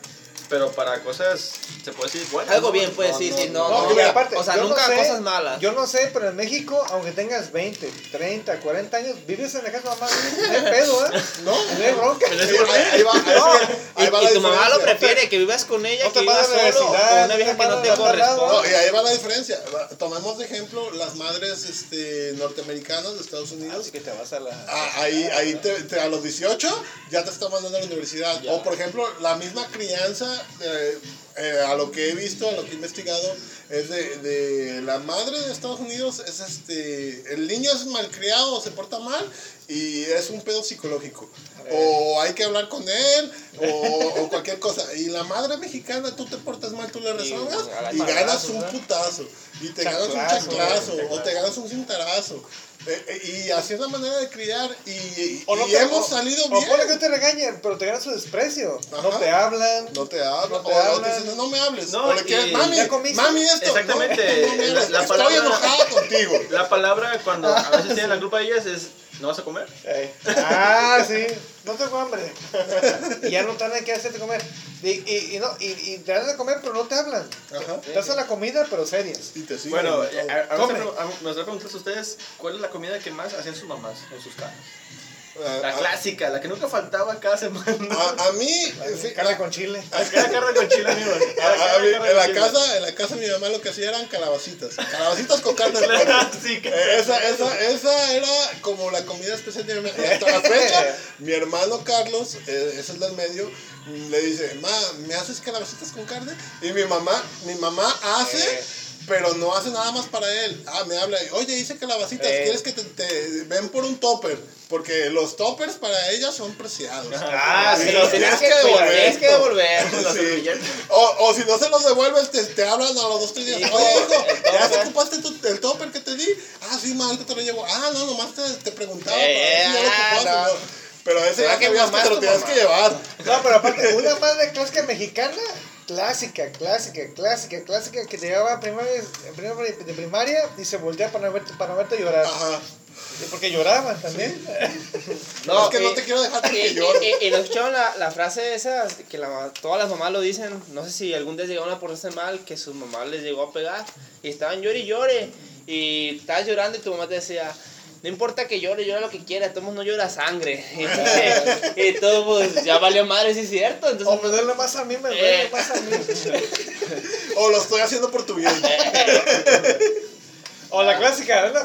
pero para cosas, se puede decir, buenas. Algo bien, pues, No, sí, no, sí, no. No, no, aparte, o sea, nunca sé- cosas malas. Yo no sé, pero en México, aunque tengas 20, 30, 40 años, vives en la casa de mamá, no hay pedo, ¿eh? No, No hay bronca. ahí, ahí va, ahí va, Y, ahí va y la tu mamá lo prefiere, que vivas con ella, No que vivas solo con una vieja no que te no te corresponde. No, y ahí va la diferencia. Tomemos de ejemplo las madres este, norteamericanas de Estados Unidos. Así que te vas a la... Ah, ahí, ahí te, te- a los 18 ya te está mandando a la universidad. Ya. O por ejemplo, la misma crianza, eh, eh, a lo que he visto, a lo que he investigado, es de, de la madre de Estados Unidos, es este, el niño es malcriado se porta mal y es un pedo psicológico. O hay que hablar con él, o, o cualquier cosa. Y la madre mexicana, tú te portas mal, tú le resuelves a la y ganas un putazo. Y te ganas un ¿no? o te ganas un cintarazo. Eh, eh, y así es la manera de criar y, y- O no y te- hemos o- salido O bien. ponle que te regañen, pero te ganan su desprecio. No te hablan. No te hablan, No te o, o hablan. te dicen, no me hables. No, o le y- quieres, mami, ¿Ya comiste? mami esto. Exactamente, No, no me la- la Estoy palabra- enojada contigo. La palabra cuando a veces tienen la culpa de ellas es, ¿no vas a comer? Ah, sí. No tengo hambre. Y ya no te dan que hacerte comer. Y, y, y no, y, y te dan de comer, pero no te hablan. Ajá. Te hacen la comida, pero serias. Y te siguen. Bueno, eh, a- a- Come. a- a- me gustaría preguntarles a ustedes, ¿cuál es la comida que más hacían sus mamás en sus casas? Ah, La ah, clásica, la que nunca faltaba cada semana. a, a mí, fin, Carne con chile. Cada carne con chile, a- a con en la chile. casa, en la casa mi mamá lo que hacía eran calabacitas. Calabacitas con carne de. Clásica. Eh, Esa, esa, esa era como la comida especial de mi. Y hasta la fecha, mi hermano Carlos, eh, ese es el del medio, le dice, ma, ¿me haces calabacitas con carne? Y mi mamá, mi mamá hace, Eh. Pero no hace nada más para él. Ah, me habla, y, oye, hice calabacitas, Eh. ¿quieres que te, te ven por un topper? Porque los toppers para ella son preciados. Ah, sí, Y los tienes tienes que que devolver. Tienes que devolver. Sí. O, o si no se los devuelves, te, te hablan a los dos, tres días. Hijo, Oye, hijo, ¿ya topper. ocupaste tu- el topper que te di? Ah, sí, ma, ahorita te lo llevo. Ah, no, nomás te, te preguntaba. Eh, para ver si ya lo ah, ocupaste, no. ¿no? Pero ese ¿Será ya que que te es lo mamá? que llevar. No, pero aparte, una madre clásica mexicana, clásica, clásica, clásica, clásica, que te llevaba a primaria, de primaria y se voltea para no verte, para no verte llorar. Ajá. Porque lloraban también. No, es que no te quiero dejar que y, llore. y, y no escucharon la, la frase esa que la, todas las mamás lo dicen. No sé si algún día llegaron a portarse mal, que su mamá les llegó a pegar y estaban llore y llore. Y estabas llorando y tu mamá te decía. No importa que llore, llora lo que quiera, todos no llora sangre. Y, y todo, pues, ya valió madre, sí es cierto. O me duele más a mí, me duele Eh. más a mí. O lo estoy haciendo por tu bien. O la clásica, una,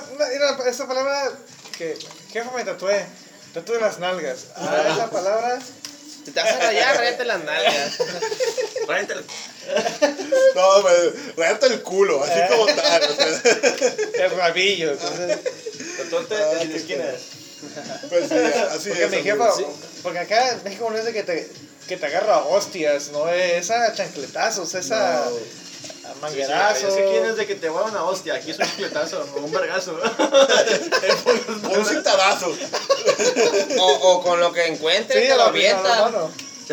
una, esa palabra que jefa me tatué. Tatué las nalgas. Ah, esa palabra. si te vas a rayar, rayate las nalgas. Ráyate el- No, me, rayarte el culo, así Eh. como tal. o sea, El rabillo. Entonces, Ah, en esquinas. pues sí, así porque es. mi amigo. jefa, Sí. porque acá en México no es de que te, que te agarra a hostias, no es a chancletazos, esa No. a Sí, manguerazo. sí, quién es de que te vuelva una hostia, aquí es un chicletazo o un vergazo. Un cintarazo. O, o con lo que encuentres, Sí, te lo avientas.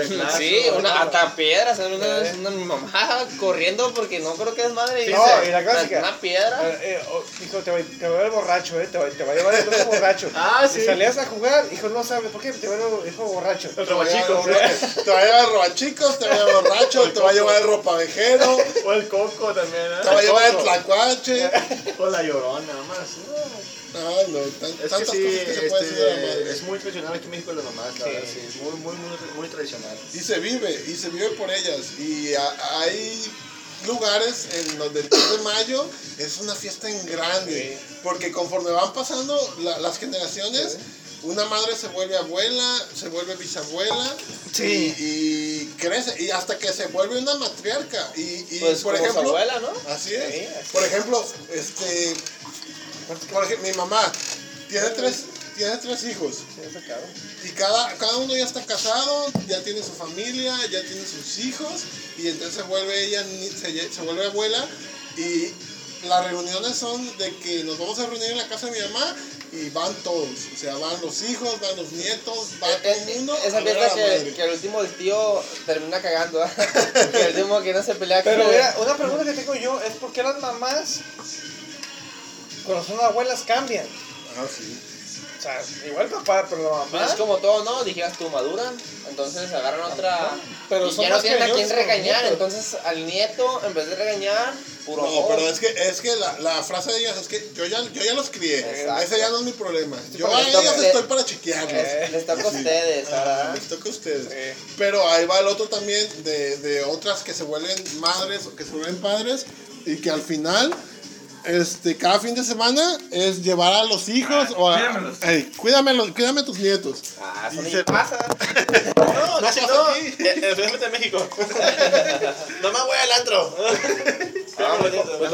Sí, Chaclazo. Sí, una, hasta piedras, una, una, mamá corriendo porque no creo que es madre. Sí, no, y la clásica. Una piedra. Eh, eh, oh, hijo, te va, te va a ver borracho, eh. Te va, te va a llevar el hijo borracho. Ah, sí. Y salías a jugar, hijo, no sabes por qué, te va a llevar el hijo borracho. El robachicos, Te va a llevar el robachicos, te va a llevar el borracho, te va a llevar el ropavejero, O el coco también, ¿eh? te va a llevar el tlacuache. O la llorona, nada más. Ay, no, tan- Es que tantas sí, cosas que se puede decir de la este, madre. es muy tradicional aquí en México las mamás, la verdad, sí, es muy, muy, muy, muy tradicional. Y se vive, y se vive por ellas. Y a- hay lugares en donde el 3 de mayo es una fiesta en grande. Porque conforme van pasando la- las generaciones, una madre se vuelve abuela, se vuelve bisabuela. Sí. Y, y crece, y hasta que se vuelve una matriarca. Y, y, Pues por como su ejemplo, abuela, ¿no? Así es. Sí, así por ejemplo, este. Por ejemplo, mi mamá tiene tres, tiene tres hijos. Sí, está cabrón. Y cada, cada uno ya está casado, ya tiene su familia, ya tiene sus hijos. Y entonces se vuelve ella, se, se vuelve abuela. Y las reuniones son de que nos vamos a reunir en la casa de mi mamá y van todos. O sea, van los hijos, van los nietos, va todo el mundo. Eh, Esa fiesta que, que al último el tío termina cagando. ¿eh? que el último que no se pelea Pero con mira, una pregunta que tengo yo es por qué las mamás, cuando son abuelas, cambian. Ah, sí. O sea, igual papá, pero la Pues mamá. es como todo, ¿no? Dijeras tú, maduran, entonces agarran otra. Pero y son ya no tienen a quién regañar, entonces al nieto, en vez de regañar, puro No, amor. pero es que, es que la, la frase de ellas es que yo ya, yo ya los crié. Exacto. Ese ya no es mi problema. Yo a ellas le- estoy para chequearlos. Les- les toca a ustedes, Ah, les toca a ustedes. Sí. Pero ahí va el otro también de, de otras que se vuelven madres o que se vuelven padres y que al final, este, cada fin de semana es llevar a los hijos o a, cuídamelos. Ey, cuídamelos, cuídame a tus nietos. Ah, eso se- pasa. No, no, así no, no. especialmente en México. Mamá, voy al antro. Ah, pues, pues.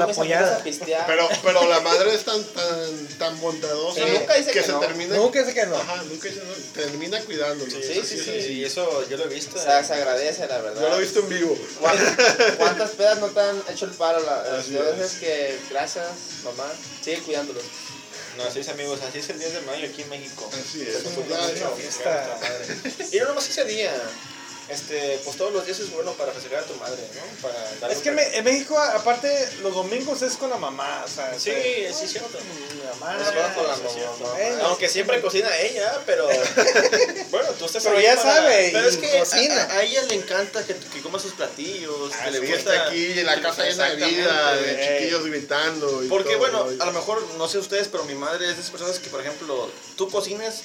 Pero, pero la madre es tan, tan, tan bondadosa Sí, nunca dice que, que se termina. Nunca dice que no. Ajá, nunca dice no, termina cuidándolos. Sí, sí, sí. Y eso yo lo he visto. O sea, se agradece, la verdad. Yo lo he visto en vivo. ¿Cuán- ¿Cuántas pedas no te han hecho el paro? La, Así las es. veces que, gracias, mamá, sigue cuidándolos. No, así es, amigos, así es el 10 de mayo aquí en México. Así es. Fiesta. Y no nomás ese día. Este, pues todos los días es bueno para festejar a tu madre, ¿no? Para darle Es que un- me- en México, aparte, los domingos es con la mamá. O sea, Sí, este, sí, cierto. Mi mamá. Es bueno con la sí, mamá. Eh, Aunque siempre cocina ella, pero. bueno, tú estás Pero ya para- sabe, Pero y es que cocina. A, a ella le encanta que, que coma sus platillos, que le gusta. aquí, la casa llena de vida, de chiquillos gritando. y Porque todo, bueno, ¿no? a lo mejor, no sé ustedes, pero mi madre es de esas personas que, por ejemplo, tú cocinas,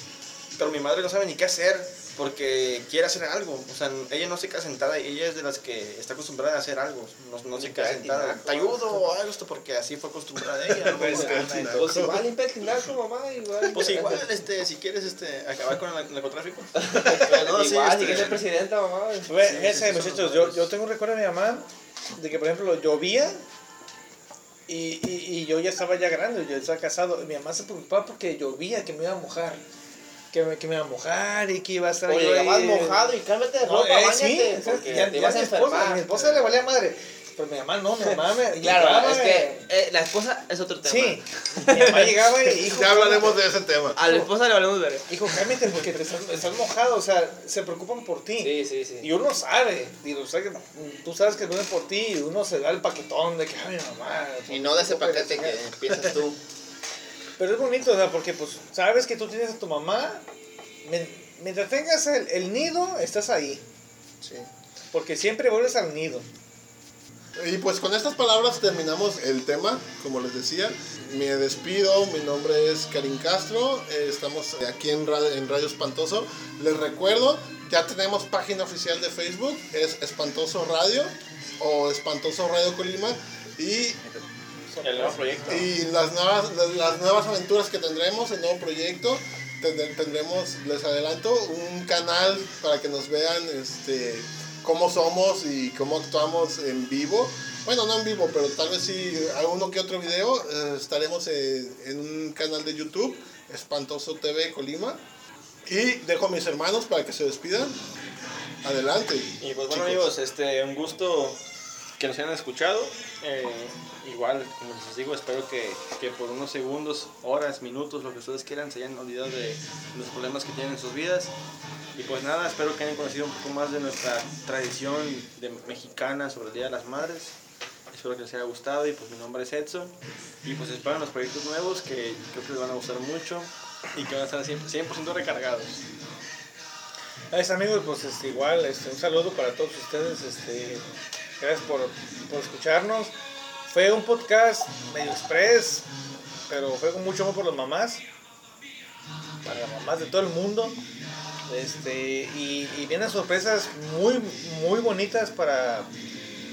pero mi madre no sabe ni qué hacer porque quiere hacer algo. O sea, ella no se queda sentada, ella es de las que está acostumbrada a hacer algo. No, no se queda sentada. tinaco. Te ayudo o algo esto porque así fue acostumbrada ella. ¿no? Pues, Pues igual limpia el tinaco, mamá, igual. Pues igual, este, si quieres este, acabar con el narcotráfico. No, sí, igual, este, si quieres ser presidenta, mamá. Ve, Sí, sí, muchachos, yo, yo tengo un recuerdo de mi mamá de que, por ejemplo, llovía y, y, y yo ya estaba ya grande, yo estaba casado. Mi mamá se preocupaba porque llovía, que me iba a mojar. Que me, que me iba a mojar y que iba a estar O yo llegabas ahí- mojado y cámbiate de No, ropa, eh, bañate, sí, porque ya, te ya ibas a mi esposa, enfermar. mi esposa le valía madre. Pero mi mamá no, mi mamá me. Claro, llegaba, es que eh, la esposa es otro tema. Sí, mi mamá llegaba y hijo. Ya hablaremos de ese tema. A la esposa le valemos ver. Hijo, cámbiate porque te estás, estás mojado, o sea, se preocupan por ti. Sí, sí, sí. Y uno sabe, digo, o sea, que tú sabes que no es por ti, y uno se da el paquetón de que, ay, mamá. Y no de ese paquete que empiezas tú. Pero es bonito, o sea, porque pues sabes que tú tienes a tu mamá, mientras tengas el, el nido, estás ahí. Sí. Porque siempre vuelves al nido. Y pues con estas palabras terminamos el tema, como les decía. Me despido, mi nombre es Karim Castro, eh, estamos aquí en Radio, en Radio Espantoso. Les recuerdo, ya tenemos página oficial de Facebook, es Espantoso Radio o Espantoso Radio Colima. Y, El nuevo proyecto. y las, nuevas, las, las nuevas aventuras que tendremos, el nuevo proyecto, tendremos, les adelanto, un canal para que nos vean este, cómo somos y cómo actuamos en vivo. Bueno, no en vivo, pero tal vez sí, a uno que otro video. eh, estaremos en, en un canal de YouTube, Espantoso TV Colima. Y dejo a mis hermanos para que se despidan. Adelante. Y pues bueno chicos. amigos, este, un gusto que nos hayan escuchado. Eh, igual, como les digo, espero que, que por unos segundos, horas, minutos, lo que ustedes quieran, se hayan olvidado de los problemas que tienen en sus vidas. Y pues nada, espero que hayan conocido un poco más de nuestra tradición de mexicana sobre el Día de las Madres. Espero que les haya gustado y pues mi nombre es Edson. Y pues espero los proyectos nuevos que creo que les van a gustar mucho y que van a estar 100%, 100 recargados. Es amigos, pues este, igual, este, un saludo para todos ustedes. Este, gracias por, por escucharnos. Fue un podcast medio express, pero fue con mucho amor por las mamás, para las mamás de todo el mundo. Este, y, y vienen sorpresas muy, muy bonitas para,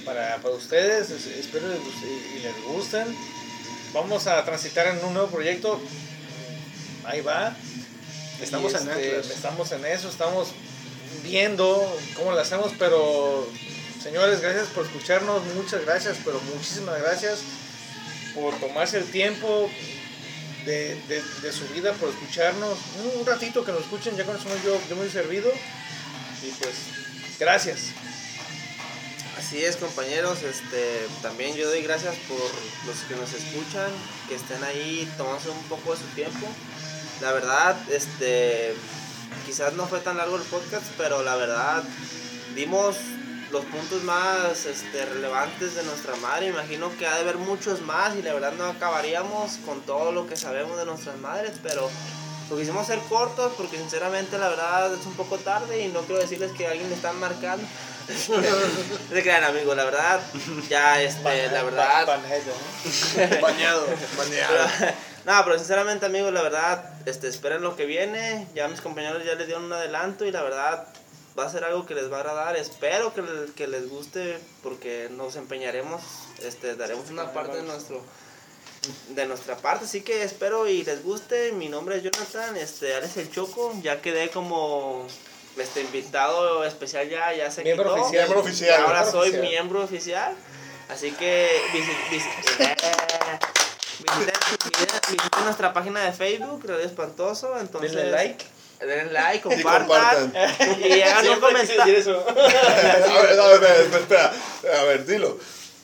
para, para ustedes. Es- Espero les y les gusten. Vamos a transitar en un nuevo proyecto. Ahí va. Estamos en este, eso. Estamos en eso, estamos viendo cómo lo hacemos, pero señores, gracias por escucharnos, muchas gracias, pero muchísimas gracias por tomarse el tiempo de, de- de su vida, por escucharnos. Un ratito que nos escuchen, ya con yo, yo muy servido. Y pues, gracias. Así es, compañeros. Este, también yo doy gracias por los que nos escuchan, que estén ahí tomándose un poco de su tiempo. La verdad, este, quizás no fue tan largo el podcast, pero la verdad dimos los puntos más este, relevantes de nuestra madre. Imagino que ha de haber muchos más y la verdad no acabaríamos con todo lo que sabemos de nuestras madres, pero lo quisimos ser cortos porque sinceramente la verdad es un poco tarde y no quiero decirles que alguien le están marcando. Se crean amigos, la verdad, ya este, la verdad, Bañado. pero- no, pero sinceramente amigos, la verdad, este, esperen lo que viene. Ya mis compañeros ya les dieron un adelanto y la verdad va a ser algo que les va a agradar. Espero que, le- que les guste porque nos empeñaremos, este, daremos una parte de nuestro de nuestra parte, así que espero y les guste. Mi nombre es Jonathan, este, Alex el Choco, ya quedé como este invitado especial ya, ya se Miembro quitó. oficial. Miembro oficial. Ahora Miembro soy oficial. miembro oficial. Así que eh, visiten nuestra página de Facebook, Radio Espantoso. Entonces, Denle like. Denle like, Y compartan. compartan. Y hagan un comentario. A ver, espera, espera. A ver, dilo.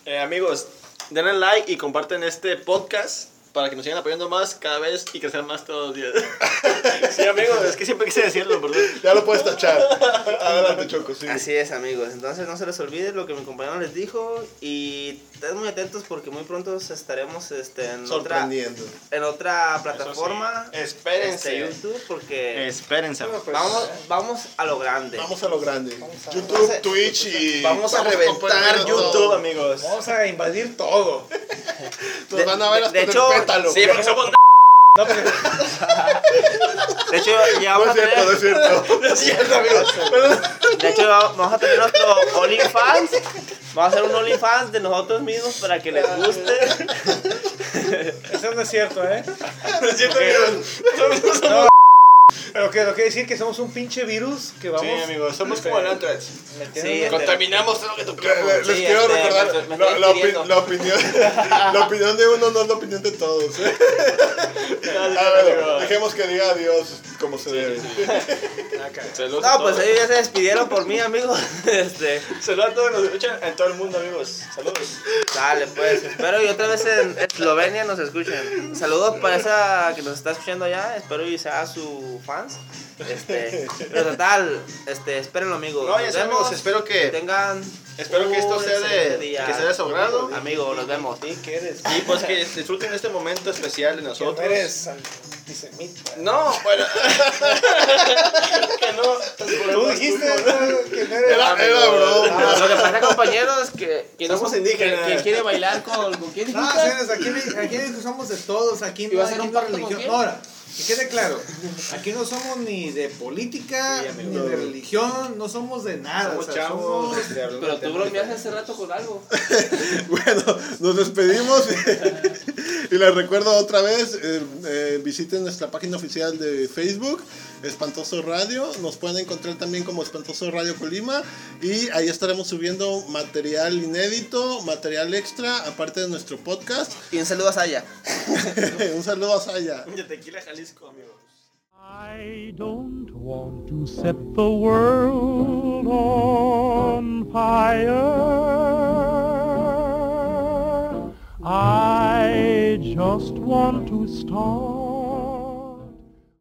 Eh, amigos, denle like y comparten este podcast para que nos sigan apoyando más cada vez y crecer más todos los días. sí, amigos, es que siempre quise decirlo, perdón. Ya lo puedes tachar. Adelante, Choco, sí. Así es, amigos. Entonces no se les olvide lo que mi compañero les dijo y estén muy atentos porque muy pronto estaremos este, en otra Sorprendiendo. en otra plataforma, Espérense. este, YouTube, porque Espérense. vamos vamos a lo grande. Vamos a lo grande. A- YouTube, Twitch y. Vamos a reventar todo. YouTube, amigos. Vamos a invadir todo. Nos van a ver De- hasta de hecho, Sí, porque somos No, pero- De hecho, ya No vamos es a cierto, no es tener, cierto. No es cierto, amigos. De hecho, vamos a tener nuestro OnlyFans. Vamos a hacer un OnlyFans de nosotros mismos para que les guste. eso no es cierto, ¿eh? No es cierto, amigos. No, pero que lo que decir que somos un pinche virus que vamos Sí, amigos, somos como el Antrax. Sí, este- Contaminamos todo lo que tocamos. Les les Sí, quiero este, recordar, me- me la, estoy la opi- despidiendo. la opinión, la opinión de uno no es la opinión de todos. ¿eh? A ver, dejemos que diga adiós como se debe. No, pues ellos ya se despidieron por mí, amigos. Este, Saludos a todos los que nos escuchan en todo el mundo, amigos. Saludos. dale, pues. Espero y otra vez en Eslovenia nos escuchen. Saludos para esa que nos está escuchando allá. Espero y sea su fans. Este, pero total, este, espérenlo, amigos. No, ya Nos sabemos, vemos. espero Que que, tengan. espero que esto sea de, día. que sea de su agrado. Amigo, nos vemos. Sí, que eres. Y pues que disfruten este momento especial de Que no nosotros. eres antisemita. No, bueno. que no. Tú dijiste que no eres. Era, era broma. Lo que pasa, compañeros, que, que Somos no- indígenas. que- que quiere bailar con, con quién No, dijiste? señores, aquí, aquí usamos de todos, aquí ¿Y va no a ser hay religión. ahora, que quede claro, aquí no somos ni de política, Sí, ni de religión, no somos de nada. Somos o sea, chavos. somos- Pero tú bromeaste hace rato con algo. Bueno, nos despedimos y les recuerdo otra vez, eh, eh, visiten nuestra página oficial de Facebook, Espantoso Radio, nos pueden encontrar también como Espantoso Radio Colima y ahí estaremos subiendo material inédito, material extra, aparte de nuestro podcast. Y un saludo a Saya. Un saludo a Saya. De Tequila, Jalisco, amigos. I don't want to set the world on fire. I just want to start